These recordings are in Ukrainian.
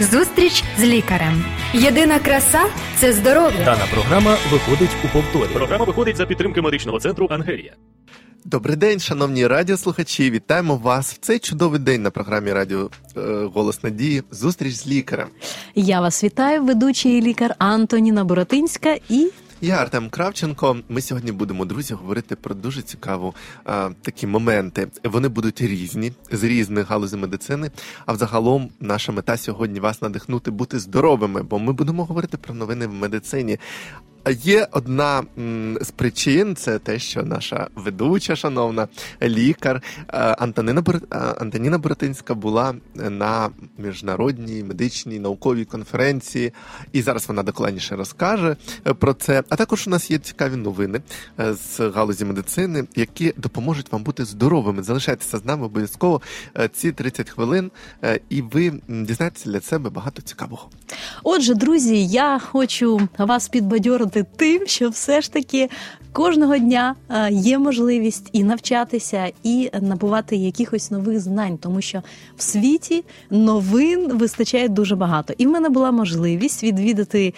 Зустріч з лікарем. Єдина краса це здоров'я. Дана програма виходить у повторі. Програма виходить за підтримки медичного центру Ангелія. Добрий день, шановні радіослухачі. Вітаємо вас в цей чудовий день на програмі Радіо е, Голос Надії. Зустріч з лікарем. Я вас вітаю, ведучий лікар Антоніна Боротинська і. Я Артем Кравченко. Ми сьогодні будемо, друзі, говорити про дуже цікаву а, такі моменти. Вони будуть різні з різних галузей медицини. А взагалом, наша мета сьогодні вас надихнути бути здоровими, бо ми будемо говорити про новини в медицині. Є одна з причин, це те, що наша ведуча, шановна лікар е, Антоніна Е, Антоніна Боротинська була на міжнародній медичній науковій конференції, і зараз вона докладніше розкаже е, про це. А також у нас є цікаві новини з галузі медицини, які допоможуть вам бути здоровими. Залишайтеся з нами обов'язково ці 30 хвилин, і ви дізнаєтеся для себе багато цікавого. Отже, друзі, я хочу вас підбадьорити тим, що все ж таки кожного дня е, є можливість і навчатися, і набувати якихось нових знань, тому що в світі новин вистачає дуже багато. І в мене була можливість відвідати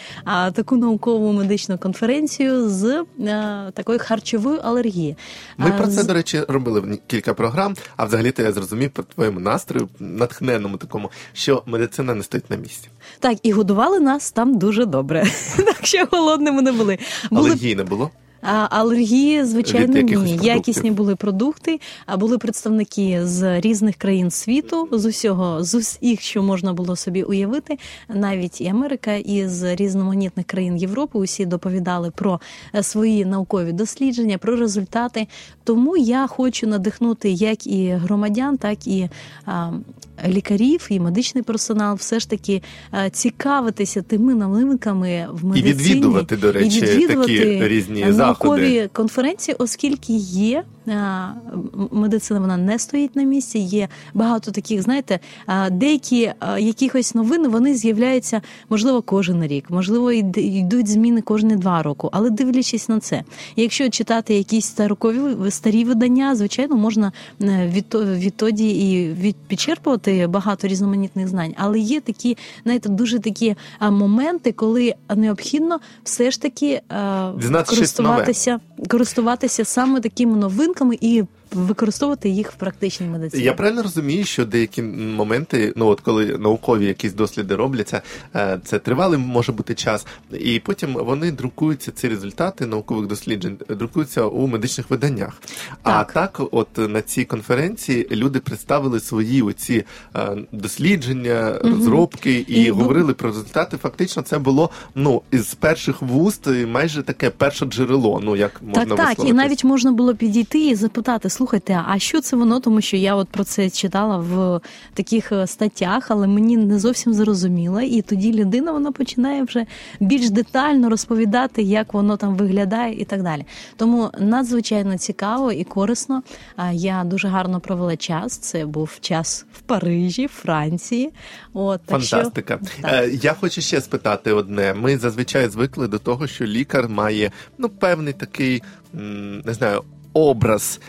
таку наукову медичну конференцію з е, такої харчової алергії. Ми про це, до речі, робили кілька програм. А взагалі то я зрозумів по твоєму настрою, натхненному такому, що медицина не стоїть на місці. Так, і годували нас там дуже добре. Так що голодними не були. були... Але їй не було. А алергії, звичайно, ні. Якісні були продукти, а були представники з різних країн світу, з усього, з усіх, що можна було собі уявити, навіть і Америка, і з різноманітних країн Європи. Усі доповідали про е, свої наукові дослідження, про результати. Тому я хочу надихнути як і громадян, так і а, лікарів, і медичний персонал, все ж таки а, цікавитися тими новинками в медицині. І відвідувати, до речі, і відвідувати такі різні заходи наукові конференції, оскільки є медицина, вона не стоїть на місці. Є багато таких, знаєте, деякі якихось новини вони з'являються можливо кожен рік, можливо, йдуть зміни кожні два роки, але дивлячись на це, якщо читати якісь старокові старі видання, звичайно, можна е, відтоді і від підчерпувати багато різноманітних знань, але є такі, знаєте, дуже такі моменти, коли необхідно все ж таки користуватися, користуватися саме такими новинками і використовувати їх в практичній медицині. Я правильно розумію, що деякі моменти, ну от коли наукові якісь досліди робляться, е, це тривалий може бути час, і потім вони друкуються ці результати наукових досліджень, друкуються у медичних виданнях. Так. А так, от на цій конференції люди представили свої оці е, дослідження, угу. розробки і, і говорили про результати. Фактично, це було ну із перших вуст майже таке перше джерело. Ну як можна так, так, і навіть можна було підійти і запитати слухайте, а що це воно? Тому що я от про це читала в таких е, статтях, але мені не зовсім зрозуміло. І тоді людина вона починає вже більш детально розповідати, як воно там виглядає і так далі. Тому надзвичайно цікаво і корисно. Я дуже гарно провела час. Це був час в Парижі, Франції. От так фантастика. Що, так. Е, я хочу ще спитати одне. Ми зазвичай звикли до того, що лікар має ну певний такий не знаю образ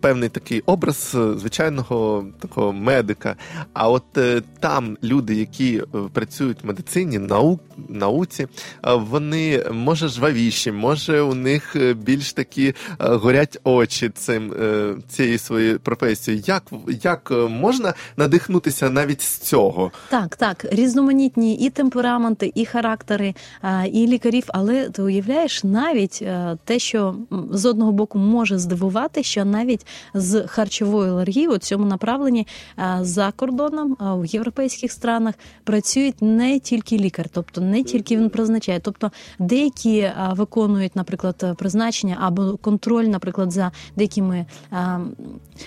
певний такий образ е, звичайного такого медика. А от е, там люди, які е, працюють в медицині, наук, науці, вони може жвавіші, може у них більш такі горять очі цим цією своєю професією. Як як можна надихнутися навіть з цього? Так, так, різноманітні і темпераменти, і характери, і лікарів, але ти уявляєш навіть те, що з одного боку може здивувати що навіть з харчовою алергією у цьому направленні за кордоном в європейських странах працюють не тільки лікар, тобто не тільки він призначає, тобто деякі виконують, наприклад, призначення або контроль, наприклад, за деякими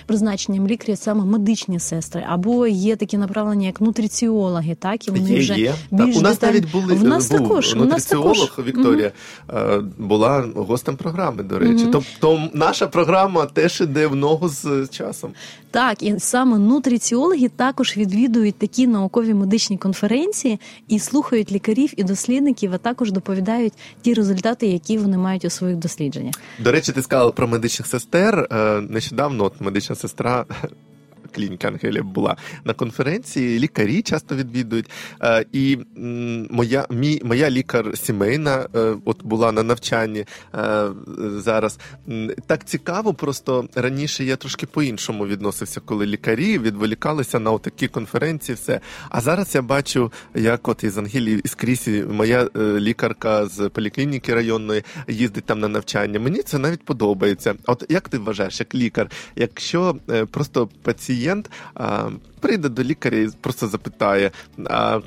призначенням лікарів, саме медичні сестри, або є такі направлення, як нутриціологи, так і вони є, вже є. більш так, у нас навіть були в нас був також нутриціолог у нас також. Вікторія mm була гостем програми. До речі, mm тобто наша програма теж іде в ногу з часом. Так, і саме нутриціологи також відвідують такі наукові медичні конференції і слухають лікарів і дослідників, а також доповідають ті результати, які вони мають у своїх дослідженнях. До речі, ти сказала про медичних сестер. Е, нещодавно от медична сестра клініки Ангелія була на конференції. Лікарі часто відвідують. Е, і моя мій, моя лікар сімейна е, от була на навчанні е, зараз. Так цікаво, просто раніше я трошки по-іншому відносився, коли лікарі відволікалися на такі конференції. Все. А зараз я бачу, як от із Ангелії із Крісі, моя лікарка з поліклініки районної їздить там на навчання. Мені це навіть подобається. От як ти вважаєш, як лікар, якщо просто пацієнт прийде до лікаря і просто запитає, а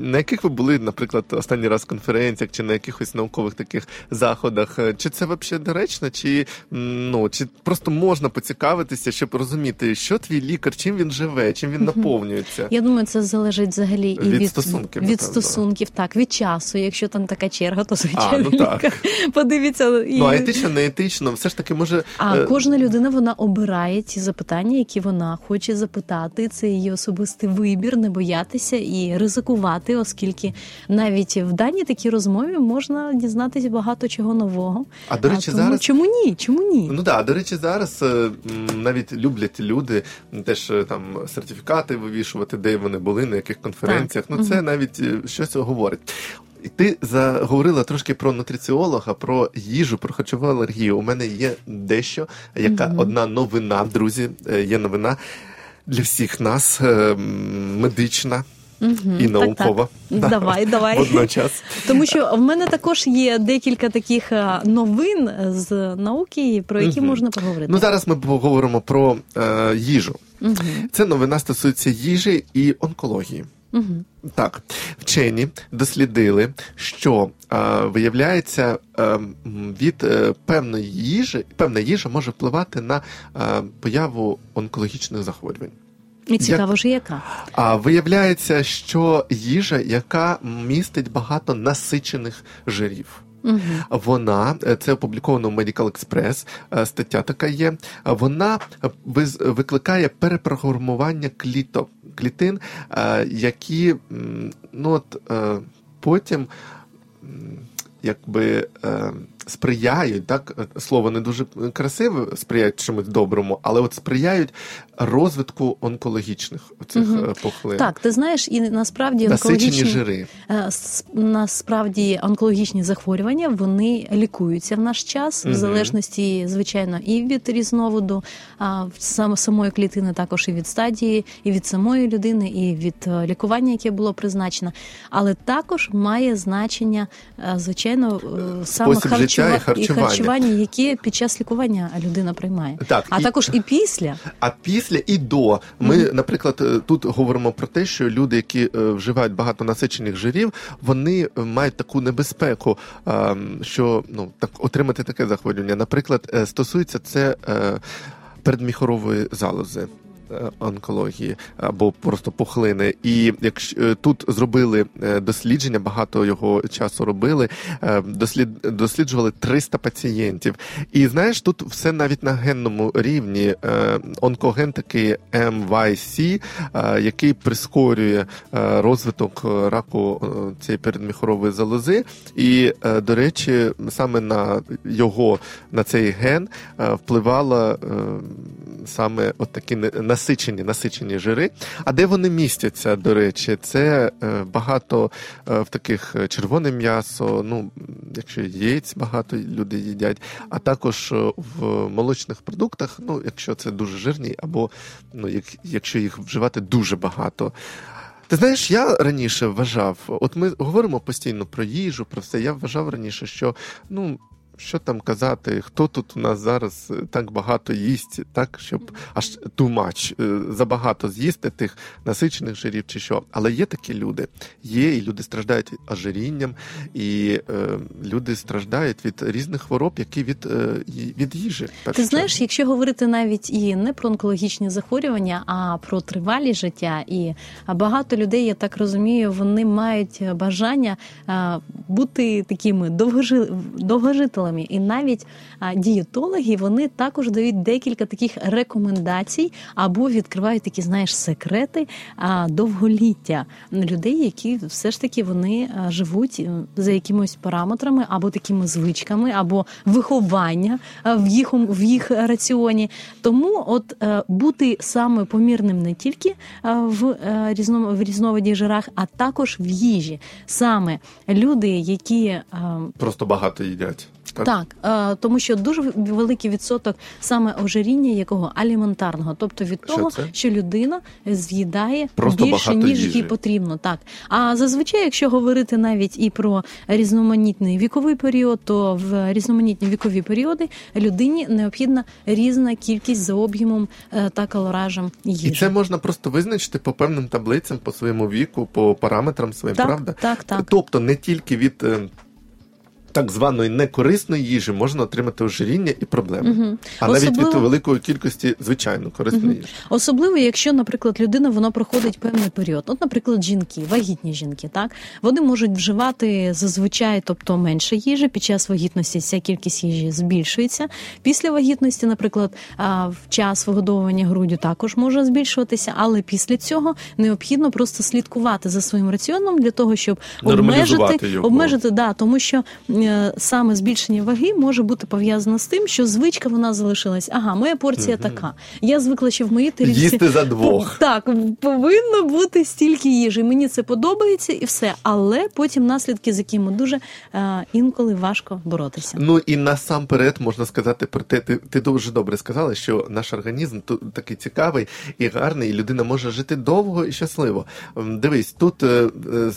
на яких ви були, наприклад, останній раз конференціях чи на якихось наукових таких заходах? Чи це взагалі доречно, чи ну чи просто можна поцікавитися, щоб розуміти, що твій лікар, чим він живе, чим він наповнюється? Я думаю, це залежить взагалі і від, від стосунків від стосунків, так від часу. Якщо там така черга, то звичайно а, ну, так. подивіться і ну а етично, не етично, все ж таки може. А е... кожна людина вона обирає ті запитання, які вона хоче запитати. Це її особистий вибір, не боятися і ризикувати, оскільки навіть в даній такій розмові можна дізнатися багато чого нового. А до речі, а, тому зараз чому ні? Чому ні? Ну да, до речі, зараз е, навіть люблять люди теж е, там сертифікати вивішувати, де вони були, на яких конференціях. Так. Ну це угу. навіть е, щось говорить. І ти заговорила трошки про нутриціолога, про їжу, про харчову алергію. У мене є дещо, яка mm одна новина, друзі, є новина для всіх нас е, медична. Угу, і наукова. Так, так. Давай, давай. Водночас. Тому що в мене також є декілька таких е, новин з науки, про які угу. можна поговорити. Ну зараз ми поговоримо про е, їжу. Угу. Це новина стосується їжі і онкології. Угу. Так, вчені дослідили, що е, виявляється, е, від е, певної їжі певна їжа може впливати на е, появу онкологічних захворювань. І цікаво ж яка. А виявляється, що їжа, яка містить багато насичених жирів. Угу. Вона е, це опубліковано в Medical Express, е, стаття така є. Вона викликає перепрограмування кліто, клітин, е, які ну от е, потім якби е, сприяють, так слово не дуже красиве, сприяють чомусь доброму, але от сприяють розвитку онкологічних цих угу. пухлин. Так, ти знаєш, і насправді онкологічні жири насправді онкологічні захворювання вони лікуються в наш час, угу. в залежності, звичайно, і від різновиду самої клітини, також і від стадії, і від самої людини, і від лікування, яке було призначено, але також має значення звичайно е, саме Спосіб харчува... і харчування. і харчування, яке під час лікування людина приймає. Так, а і... також і після. А після і до. Ми, mm наприклад, е, тут говоримо про те, що люди, які е, вживають багато насичених жирів, вони мають таку небезпеку, що ну так отримати таке захворювання. Наприклад, стосується це передміхорової залози. Е, онкології або просто пухлини. І якщо е, тут зробили е, дослідження, багато його часу робили, дослід, досліджували 300 пацієнтів. І знаєш, тут все навіть на генному рівні онкоген такий MYC, який прискорює розвиток раку цієї передміхорової залози. І, до речі, саме на його на цей ген впливала саме от такі насичені насичені жири. А де вони містяться, до речі, це е, багато е, в таких е, червоне м'ясо, ну якщо яєць багато люди їдять, а також в молочних продуктах, ну якщо це дуже жирні, або ну якщо їх вживати дуже багато. Ти знаєш, я раніше вважав, от ми говоримо постійно про їжу, про все. Я вважав раніше, що ну що там казати, хто тут у нас зараз е, так багато їсть, так щоб аж much, е, забагато з'їсти тих насичених жирів чи що. Але є такі люди, є, і люди страждають ожирінням, і е, люди страждають від різних хвороб, які від е, від їжі. Ти знаєш, якщо говорити навіть і не про онкологічні захворювання, а про тривалі життя, і багато людей, я так розумію, вони мають бажання бути такими довгожителями, правилами. І навіть дієтологи вони також дають декілька таких рекомендацій або відкривають такі, знаєш, секрети довголіття людей, які все ж таки вони живуть за якимось параметрами або такими звичками, або виховання в їх в їх раціоні. Тому от е, бути саме помірним не тільки в е, різно, в різновиді жирах, а також в їжі. Саме люди, які е, Просто багато їдять. Так? е, тому що дуже великий відсоток саме ожиріння якого аліментарного, тобто від Що того, це? що людина з'їдає Просто більше ніж їжі. їй потрібно. Так а зазвичай, якщо говорити навіть і про різноманітний віковий період, то в різноманітні вікові періоди людині необхідна різна кількість за об'ємом е, та калоражем їжі. І це можна просто визначити по певним таблицям, по своєму віку, по параметрам своїм, Так, правда? так, так. Тобто не тільки від е, так званої некорисної їжі можна отримати ожиріння і проблеми, Мгм. а навіть від великої кількості звичайно корисної їжі. Особливо, якщо, наприклад, людина вона проходить певний період. От, наприклад, жінки, вагітні жінки, так вони можуть вживати зазвичай, тобто менше їжі. Під час вагітності ця кількість їжі збільшується. Після вагітності, наприклад, в час вигодовування груддю також може збільшуватися, але після цього необхідно просто слідкувати за своїм раціоном для того, щоб обмежити, його. обмежити да, тому що саме збільшення ваги може бути пов'язано з тим, що звичка вона залишилась. Ага, моя порція така. Я звикла, що в моїй тарілці Їсти за двох. так, повинно бути стільки їжі. Мені це подобається і все. Але потім наслідки, з якими дуже е, інколи важко боротися. Ну і насамперед можна сказати про те, ти, ти дуже добре сказала, що наш організм тут такий цікавий і гарний, і людина може жити довго і щасливо. Дивись, тут е, е,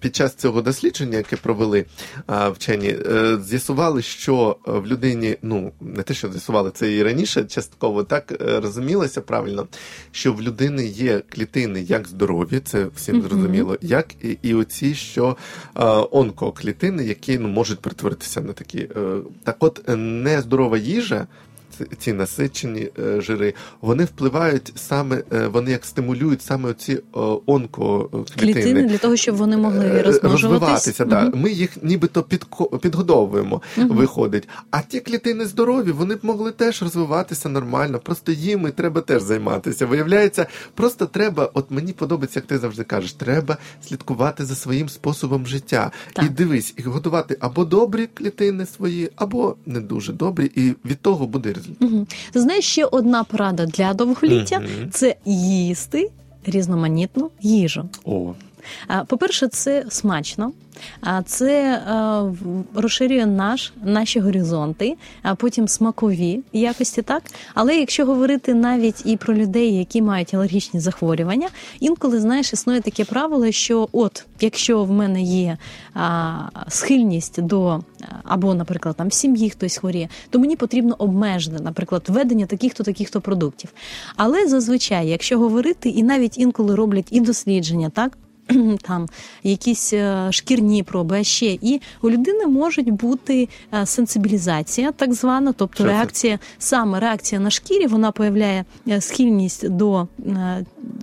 під час цього дослідження, яке провели вчені, е, з'ясували, що е, в людині, ну не те, що з'ясували, це і раніше частково так е, розумілося правильно, що в людини є клітини як здорові, це всім зрозуміло, як і, і оці, що е, онкоклітини, які ну, можуть перетворитися на такі. Е, так от нездорова їжа. Ці- Ці насичені е, жири, вони впливають саме, е, вони як стимулюють саме оці е, онкоклітини. Клітини для того, щоб вони могли розмножуватись. розвиватися. Да. Ми їх нібито підгодовуємо, Мгм. виходить. А ті клітини здорові, вони б могли теж розвиватися нормально. Просто їм і треба теж займатися. Виявляється, просто треба, от мені подобається, як ти завжди кажеш, треба слідкувати за своїм способом життя. Так. І дивись, і готувати або добрі клітини свої, або не дуже добрі, і від того буде результат. Ти знаєш, ще одна порада для довголіття угу. це їсти різноманітну їжу. О, По-перше, це смачно, це розширює наш, наші горизонти, а потім смакові якості, так. Але якщо говорити навіть і про людей, які мають алергічні захворювання, інколи знаєш, існує таке правило, що от якщо в мене є схильність до або, наприклад, там в сім'ї хтось хворіє, то мені потрібно обмежити, наприклад, введення таких-то таких-то продуктів. Але зазвичай, якщо говорити, і навіть інколи роблять і дослідження, так там якісь е, шкірні проби, а ще і у людини можуть бути е, сенсибілізація, так звана, тобто Що це? реакція, саме реакція на шкірі, вона появляє е, схильність до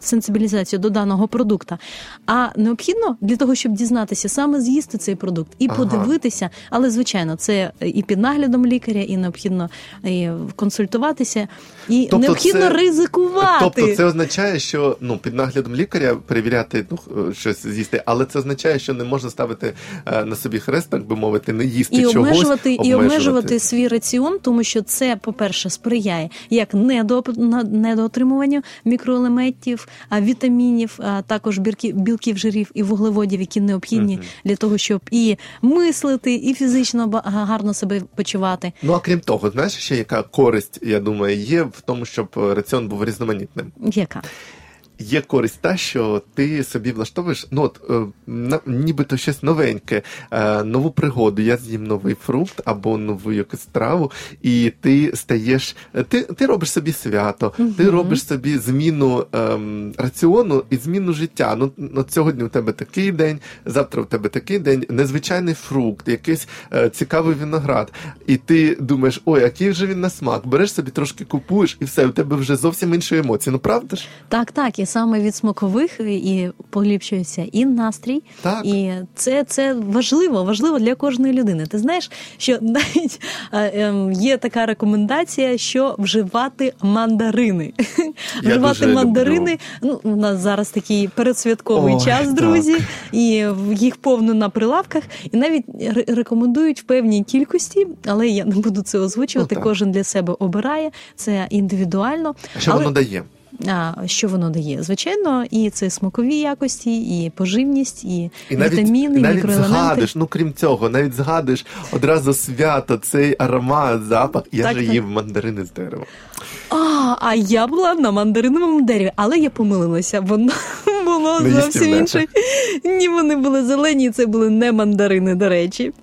сенсибілізації до даного продукта. А необхідно для того, щоб дізнатися, саме з'їсти цей продукт і Ага. подивитися, але звичайно, це і під наглядом лікаря, і необхідно і консультуватися, і Тобто необхідно це- ризикувати. Тобто це означає, що ну під наглядом лікаря перевіряти ну, щось з'їсти, але це означає, що не можна ставити е, на собі хрест, так би мовити, не їсти і чогось, обмежувати, і обмежувати свій раціон, тому що це, по-перше, сприяє як недо, недоотримуванню мікроелементів, а, вітамінів, а також бірки- білків, жирів і вуглеводів, які необхідні Мгм. для того, щоб і мислити, і фізично гарно себе почувати. Ну а крім того, знаєш, ще яка користь, я думаю, є в тому, щоб е, раціон був різноманітним. Яка? Є користь та, що ти собі влаштовуєш, ну от е, нібито щось новеньке, е, нову пригоду. Я з'їм новий фрукт або нову якусь страву, і ти стаєш. Ти, ти робиш собі свято, ти робиш собі зміну ем, раціону і зміну життя. Ну, от сьогодні у тебе такий день, завтра у тебе такий день, незвичайний фрукт, якийсь е, цікавий виноград. І ти думаєш, ой, який же він на смак. Береш собі трошки купуєш, і все, у тебе вже зовсім інші емоції. Ну правда ж? Так, так. І саме від смакових і поліпшується і настрій, Так. і це, це важливо, важливо для кожної людини. Ти знаєш, що навіть ем, є така рекомендація, що вживати мандарини. Я вживати дуже мандарини. Ну, у нас зараз такий передсвятковий Ой, час, так. друзі, і в- їх повно на прилавках, і навіть рекомендують в певній кількості, але я не буду це озвучувати. Ну. Кожен для себе обирає це індивідуально. Що але... воно дає? А, що воно дає? Звичайно, і це смакові якості, і поживність, і, І навіть, вітаміни, навіть мікроелементи. згадуєш, ну крім цього, навіть згадуєш одразу свято, цей аромат, запах. Я Так, же так. їв мандарини з дерева. А, а я була на мандариновому дереві, але я помилилася. Воно було Не зовсім їстівне. інше. Ні, вони були зелені, це були не мандарини, до речі.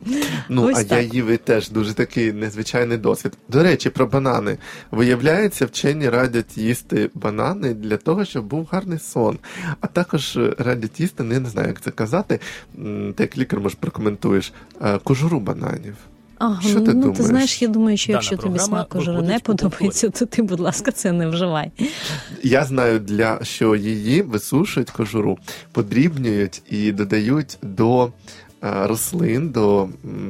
Ну, Ось а я так. їв і теж дуже такий незвичайний досвід. До речі, про банани. Виявляється, вчені радять їсти банани для того, щоб був гарний сон. А також е, радять їсти, ну, не знаю, як це казати. Ти як лікар, може, прокоментуєш е, кожуру бананів. А, Що ти ну, думаєш? ти знаєш, я думаю, що Дана якщо тобі програма смак кожури не подобається, то ти, будь ласка, це не вживай. Я знаю, для що її висушують кожуру, подрібнюють і додають до рослин, до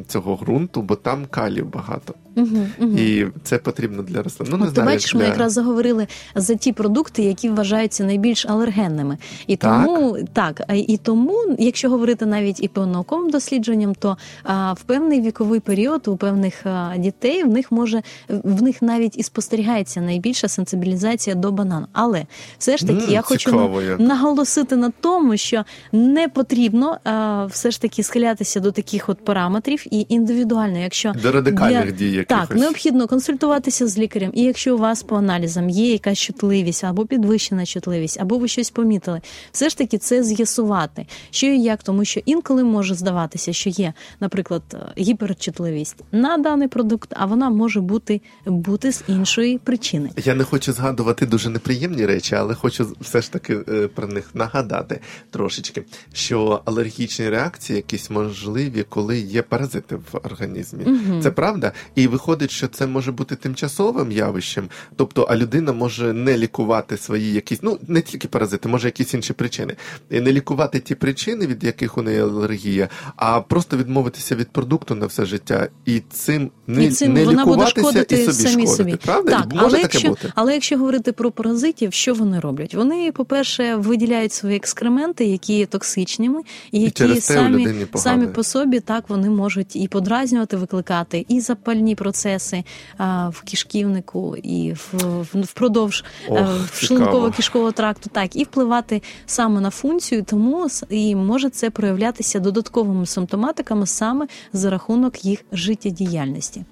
цього ґрунту, бо там калію багато. Угу, угу. І це потрібно для рослин. Ну, не От ти знаю, як бачиш, ми якраз заговорили за ті продукти, які вважаються найбільш алергенними. І Так? тому так, і тому, якщо говорити навіть і по науковим дослідженням, то а, в певний віковий період у певних а, дітей в них може в них навіть і спостерігається найбільша сенсибілізація до банану. Але все ж таки М, я хочу як. наголосити на тому, що не потрібно а, все ж таки схилятися до таких от параметрів і індивідуально, якщо До радикальних для- дій так, необхідно консультуватися з лікарем. І якщо у вас по аналізам є якась чутливість або підвищена чутливість, або ви щось помітили, все ж таки це з'ясувати, що і як, тому що інколи може здаватися, що є, наприклад, гіперчутливість на даний продукт, а вона може бути, бути з іншої причини. Я не хочу згадувати дуже неприємні речі, але хочу все ж таки е, про них нагадати трошечки, що алергічні реакції якісь можливі, коли є паразити в організмі. Мгм. Це правда? І виходить, що це може бути тимчасовим явищем, тобто, а людина може не лікувати свої якісь, ну не тільки паразити, може якісь інші причини, і не лікувати ті причини, від яких у неї алергія, а просто відмовитися від продукту на все життя, і цим не, і цим не вона буде лікуватися шкодити і собі самі шкодити. собі. Правда? Так, може але таке якщо, бути. але якщо говорити про паразитів, що вони роблять? Вони, по-перше, виділяють свої екскременти, які є токсичними, і які через те самі. Самі по собі так вони можуть і подразнювати, викликати і запальні процеси а, в кишківнику, і в, в- впродовж е, шлунково-кишкового тракту, так і впливати саме на функцію, тому і може це проявлятися додатковими симптоматиками саме за рахунок їх життєдіяльності.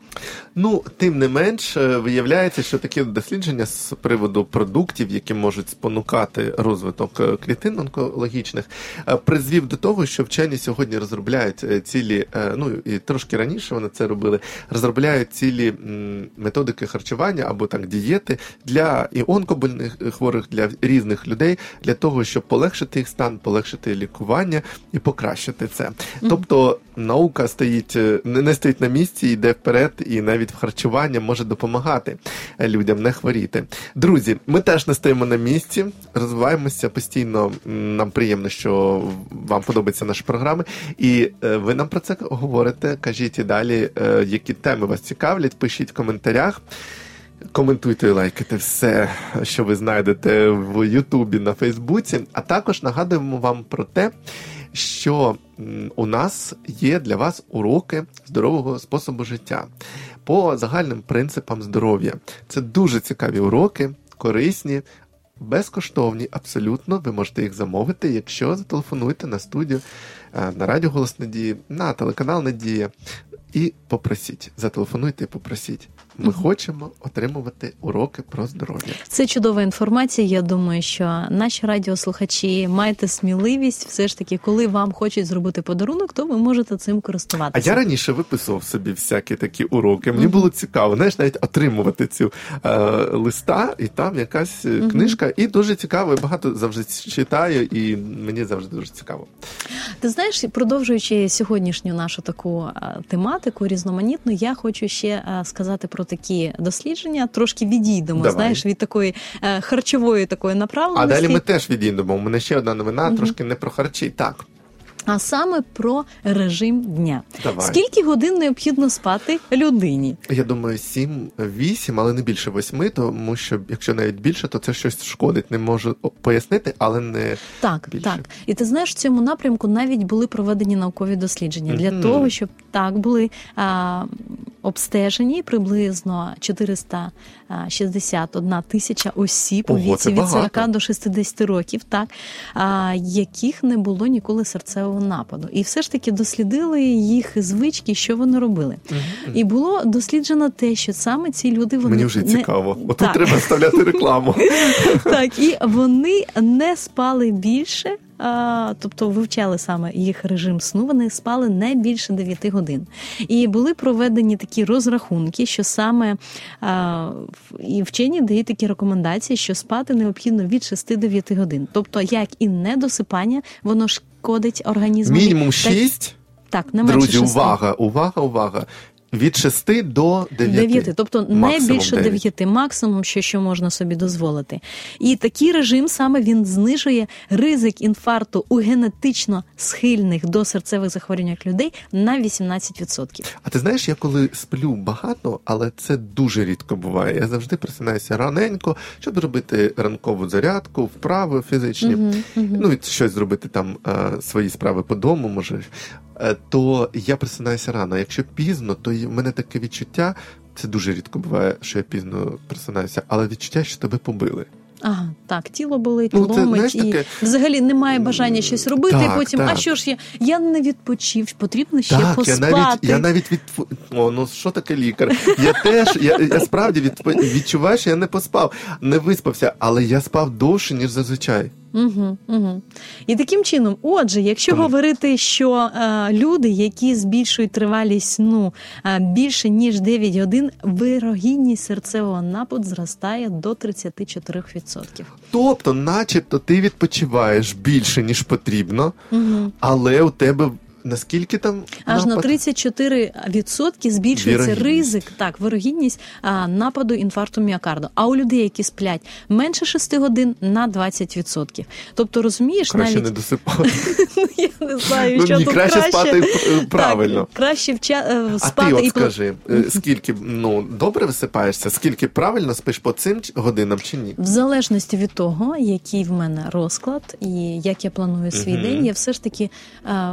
Ну, тим не менш, е, виявляється, що такі дослідження з приводу продуктів, які можуть спонукати розвиток е, клітин онкологічних, е, призвів до того, що вчені сьогодні розробляють цілі, ну і трошки раніше вони це робили, розробляють цілі методики харчування або так дієти для і онкобольних хворих, для різних людей, для того, щоб полегшити їх стан, полегшити лікування і покращити це. Тобто наука стоїть не стоїть на місці, йде вперед, і навіть в харчування може допомагати людям не хворіти. Друзі, ми теж не стоїмо на місці, розвиваємося постійно. Нам приємно, що вам подобаються наші програми, і е, ви нам про це говорите. Кажіть і далі, е, які теми вас цікавлять. Пишіть в коментарях. Коментуйте і лайкайте все, що ви знайдете в Ютубі на Фейсбуці. А також нагадуємо вам про те, що у нас є для вас уроки здорового способу життя по загальним принципам здоров'я. Це дуже цікаві уроки, корисні. Безкоштовні, абсолютно, ви можете їх замовити, якщо зателефонуєте на студію е, на радіо Голос Надії, на телеканал Надія і попросіть. Зателефонуйте і попросіть. Ми хочемо отримувати уроки про здоров'я. Це чудова інформація. Я думаю, що наші радіослухачі маєте сміливість, все ж таки, коли вам хочуть зробити подарунок, то ви можете цим користуватися. А я раніше виписував собі всякі такі уроки. Мені було цікаво, знаєш, навіть отримувати цю е, листа, і там якась е, книжка. І дуже цікаво, я багато завжди читаю, і мені завжди дуже цікаво. Ти знаєш, продовжуючи сьогоднішню нашу таку тематику різноманітну, я хочу ще сказати про такі дослідження. Трошки відійдемо, Давай. знаєш, від такої е, харчової такої А далі ми теж відійдемо. У мене ще одна новина, Мгм. трошки не про харчі. Так, а саме про режим дня. Давай. Скільки годин необхідно спати людині? я думаю, 7-8, але не більше 8, тому що якщо навіть більше, то це щось шкодить. Не можу пояснити, але не Так, Більше. так. І ти знаєш, в цьому напрямку навіть були проведені наукові дослідження для Мгм. того, щоб так були а, обстежені приблизно 461 тисяча осіб у віці від багато. 40 до 60 років, так, а, яких не було ніколи серцевого нападу. І все ж таки дослідили їх звички, що вони робили. І було досліджено те, що саме ці люди вони мені вже не- цікаво. Отут Так. треба вставляти рекламу. Так, і вони не спали більше, а, тобто вивчали саме їх режим сну. Вони спали не більше 9 годин. І були проведені такі розрахунки, що саме а, і вчені дають такі рекомендації, що спати необхідно від 6 до 9 годин. Тобто, як і недосипання, воно шкодить організму. Мінімум 6. Так, не менше Друзі, 6. увага, увага, увага. Від 6 до 9. 9, тобто не більше 9. 9, максимум, що, що можна собі дозволити. І такий режим саме він знижує ризик інфаркту у генетично схильних до серцевих захворювань людей на 18%. А ти знаєш, я коли сплю багато, але це дуже рідко буває. Я завжди просинаюся раненько, щоб зробити ранкову зарядку, вправи фізичні. Мгм. Ну і щось зробити там е, свої справи по дому, може. Е, то я просинаюся рано. Якщо пізно, то в мене таке відчуття. Це дуже рідко буває, що я пізно просинаюся, але відчуття, що тебе побили. Ага, так, тіло болить, Ну, це, ломить, знаєш, і таке- взагалі немає бажання щось робити. Так, і потім, а що ж я? Я не відпочив, потрібно ще так, я навіть я навіть від О, ну що таке лікар? Я теж я, я справді від... відчуваю, що я не поспав, не виспався, але я спав довше, ніж зазвичай. Угу, угу. І таким чином, отже, якщо так. говорити, що е, люди, які збільшують тривалість сну е, більше ніж 9 годин, вирогідність серцевого нападу зростає до 34%. Тобто, начебто, ти відпочиваєш більше, ніж потрібно, Угу. але у тебе наскільки там Аж на 34% збільшується Вірогідність. ризик, так, вирогідність а, нападу інфаркту міокарду. А у людей, які сплять менше 6 годин, на 20%. Тобто, розумієш, краще навіть не досипати. я не знаю, Ну, що ні, тут краще спати е, правильно. Так, краще вча... е, А ти от і скажи, е, скільки ну добре висипаєшся, скільки правильно спиш по цим годинам чи ні? В залежності від того, який в мене розклад і як я планую свій день, я все ж таки е,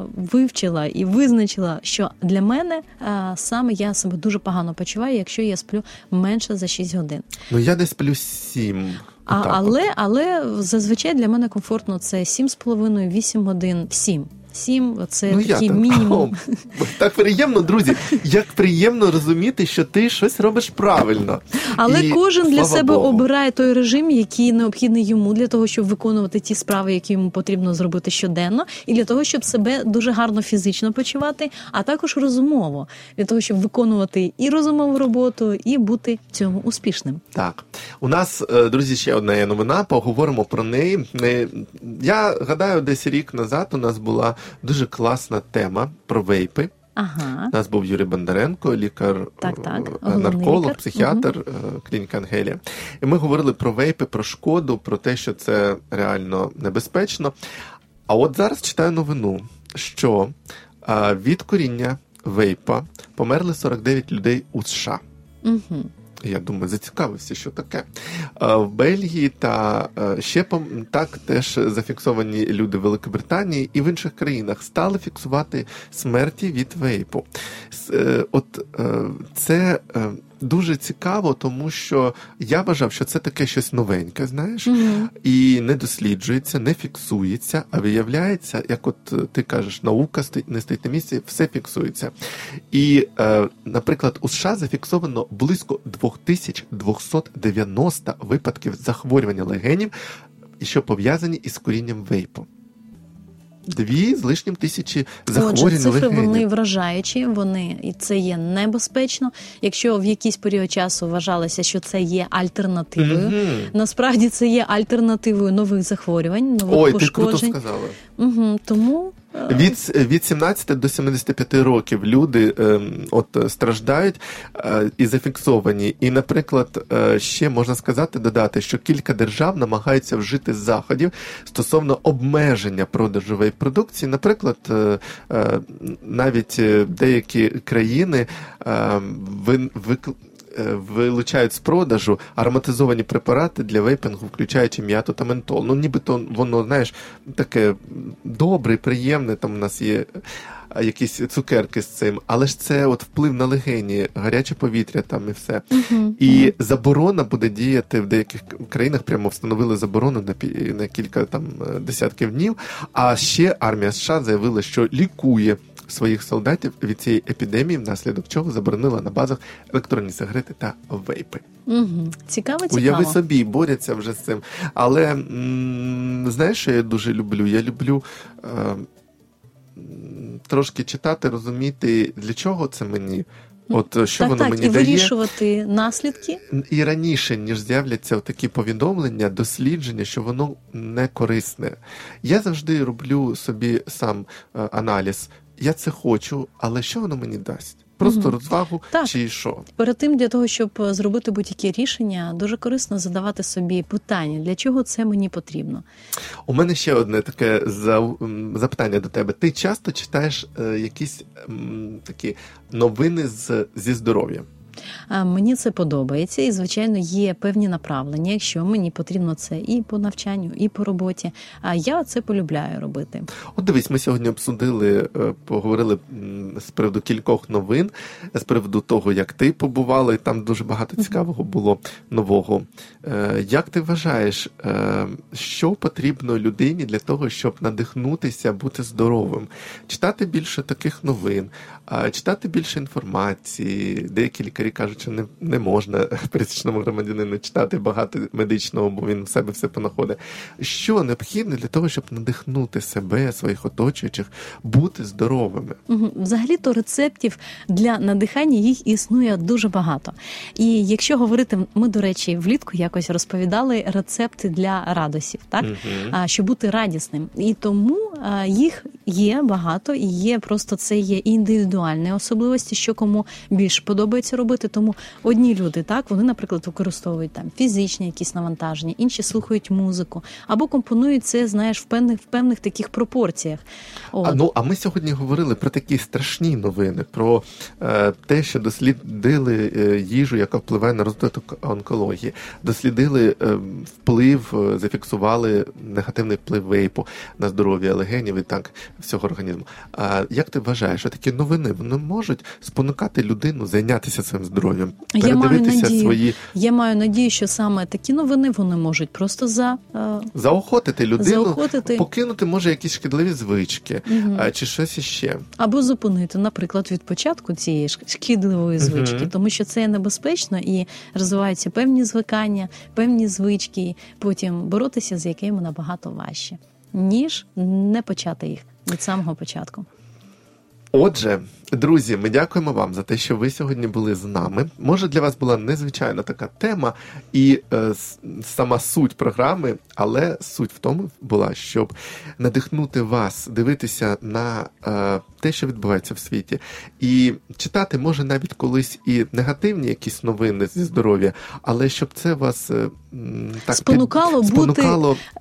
вивчила і визначила, що для мене а, саме я себе дуже погано почуваю, якщо я сплю менше за 6 годин. Ну я десь плюс сім. А, але, але зазвичай для мене комфортно це 7,5-8 годин. 7. 7 – це Ну, такий там. мінімум. О, так приємно, друзі. Як приємно розуміти, що ти щось робиш правильно. Але І, кожен для себе Богу. обирає той режим, який необхідний йому для того, щоб виконувати ті справи, які йому потрібно зробити щоденно, і для того, щоб себе дуже гарно фізично почувати, а також розумово, для того, щоб виконувати і розумову роботу, і бути в цьому успішним. Так, у нас, е, друзі, ще одна є новина. Поговоримо про неї. Я гадаю, десь рік назад у нас була дуже класна тема про вейпи. Ага. У нас був Юрій Бондаренко, лікар, Так, так, е, нарколог, лікар. психіатр, е, клініка Ангелія. І ми говорили про вейпи, про шкоду, про те, що це реально небезпечно. А от зараз читаю новину, що е, від коріння вейпа померли 49 людей у США. Угу. Я думаю, зацікавився, що таке. Е, В Бельгії та щепом так теж зафіксовані люди Великобританії і в інших країнах стали фіксувати смерті від вейпу. Е, От е, це е, дуже цікаво, тому що я вважав, що це таке щось новеньке, знаєш, Угу. і не досліджується, не фіксується, а виявляється, як от е, ти кажеш, наука стоїть не стоїть на місці, все фіксується. І, е, наприклад, у США зафіксовано близько 2290 випадків захворювання легенів, що пов'язані із курінням вейпу. Дві з лишнім тисячі Отже, цифри вони вражаючі, вони і це є небезпечно. Якщо в якийсь період часу вважалося, що це є альтернативою, Мгм. насправді це є альтернативою нових захворювань, нових Ой, ти круто сказала. Угу, тому Від, від 17 до 75 років люди е, от страждають е, і зафіксовані. І, наприклад, е, ще можна сказати, додати, що кілька держав намагаються вжити заходів стосовно обмеження продажу вейп-продукції. Наприклад, е, навіть деякі країни е, ви, Вилучають з продажу ароматизовані препарати для вейпінгу, включаючи м'яту та ментол. Ну, нібито воно, знаєш, таке добре, приємне. Там у нас є якісь цукерки з цим, але ж це от вплив на легені, гаряче повітря там і все. І заборона буде діяти в деяких країнах. Прямо встановили заборону на пі- на кілька там е, десятків днів. А ще армія США заявила, що лікує. Своїх солдатів від цієї епідемії, внаслідок чого заборонила на базах електронні сигарети та вейпи. Угу. Цікаво, цікаво. Уяви собі, борються вже з цим. Але м, знаєш, що я дуже люблю? Я люблю е, трошки читати, розуміти, для чого це мені. От що так, воно так, мені і дає. вирішувати наслідки. І раніше, ніж з'являться такі повідомлення, дослідження, що воно не корисне. Я завжди роблю собі сам е, аналіз. Я це хочу, але що воно мені дасть? Просто Мгм. розвагу Так. чи що? Перед тим для того, щоб е, зробити будь-які рішення, дуже корисно задавати собі питання, для чого це мені потрібно. У мене ще одне таке запитання до тебе. Ти часто читаєш е, якісь такі новини з, зі здоров'я? Мені це подобається, і звичайно є певні направлення, якщо мені потрібно це і по навчанню, і по роботі. А я це полюбляю робити. От дивись, ми сьогодні обсудили, е, поговорили з приводу кількох новин, з приводу того, як ти побувала, і там дуже багато цікавого було нового. Е, Як ти вважаєш, е, що потрібно людині для того, щоб надихнутися, бути здоровим? Читати більше таких новин, читати більше інформації. Деякі лікарі кажуть, що не, не можна пересічному громадянину читати багато медичного, бо він в себе все понаходить. Що необхідно для того, щоб надихнути себе, своїх оточуючих, бути здоровими? Взагалі-то рецептів для надихання їх існує дуже багато. І якщо говорити, ми, до речі, влітку якось розповідали рецепти для радосів, так? А, щоб бути радісним. І тому їх є багато, і є просто це є індивідуальні особливості, що кому більше подобається робити. Тому одні люди, так вони, наприклад, використовують там фізичні якісь навантаження, інші слухають музику або компонують це, знаєш, в певних в певних таких пропорціях. От. А, ну, а ми сьогодні говорили про такі страшні новини, про е, те, що дослідили е, їжу, яка впливає на розвиток онкології, дослідили е, вплив, е, зафіксували негативний вплив вейпу на здоров'я легенів і так всього організму. А як ти вважаєш, що такі новини вони можуть спонукати людину зайнятися своїм здоров'ям, Я маю надію. свої Я маю надію, що саме такі новини вони можуть просто за е, заохотити людину, Заохотити. покинути може якісь шкідливі звички а, чи щось іще. Або зупинити, наприклад, від початку цієї шкідливої звички, тому що це небезпечно і розвиваються певні звикання, певні звички, і потім боротися з якими набагато важче, ніж не почати їх від самого початку. Отже, друзі, ми дякуємо вам за те, що ви сьогодні були з нами. Може, для вас була незвичайна така тема і е, сама суть програми, але суть в тому була, щоб надихнути вас дивитися на е, те, що відбувається в світі, і читати може навіть колись і негативні якісь новини зі здоров'я, але щоб це вас е, так під- Спонукало бути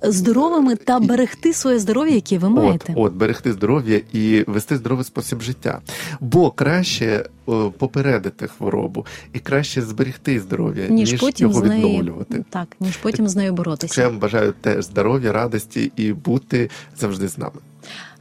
Здоровими та берегти своє здоров'я, яке ви маєте. От, от берегти здоров'я і вести здоровий спосіб життя. Бо краще попередити хворобу і краще зберегти здоров'я, ніж, ніж, потім його з нею відновлювати. так, ніж потім з нею Що я боротися. вам бажаю теж здоров'я, радості і бути завжди з нами.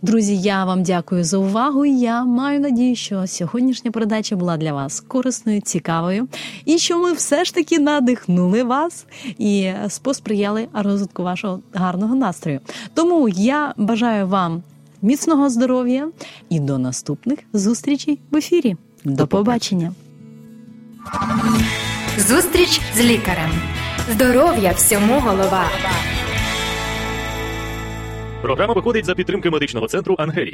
Друзі, я вам дякую за увагу. Я маю надію, що сьогоднішня передача була для вас корисною, цікавою, і що ми все ж таки надихнули вас і посприяли розвитку вашого гарного настрою. Тому я бажаю вам міцного здоров'я і до наступних зустрічей в ефірі. До, До побачення. Зустріч з лікарем. Здоров'я всьому голова. Програма виходить за підтримки медичного центру Ангелія.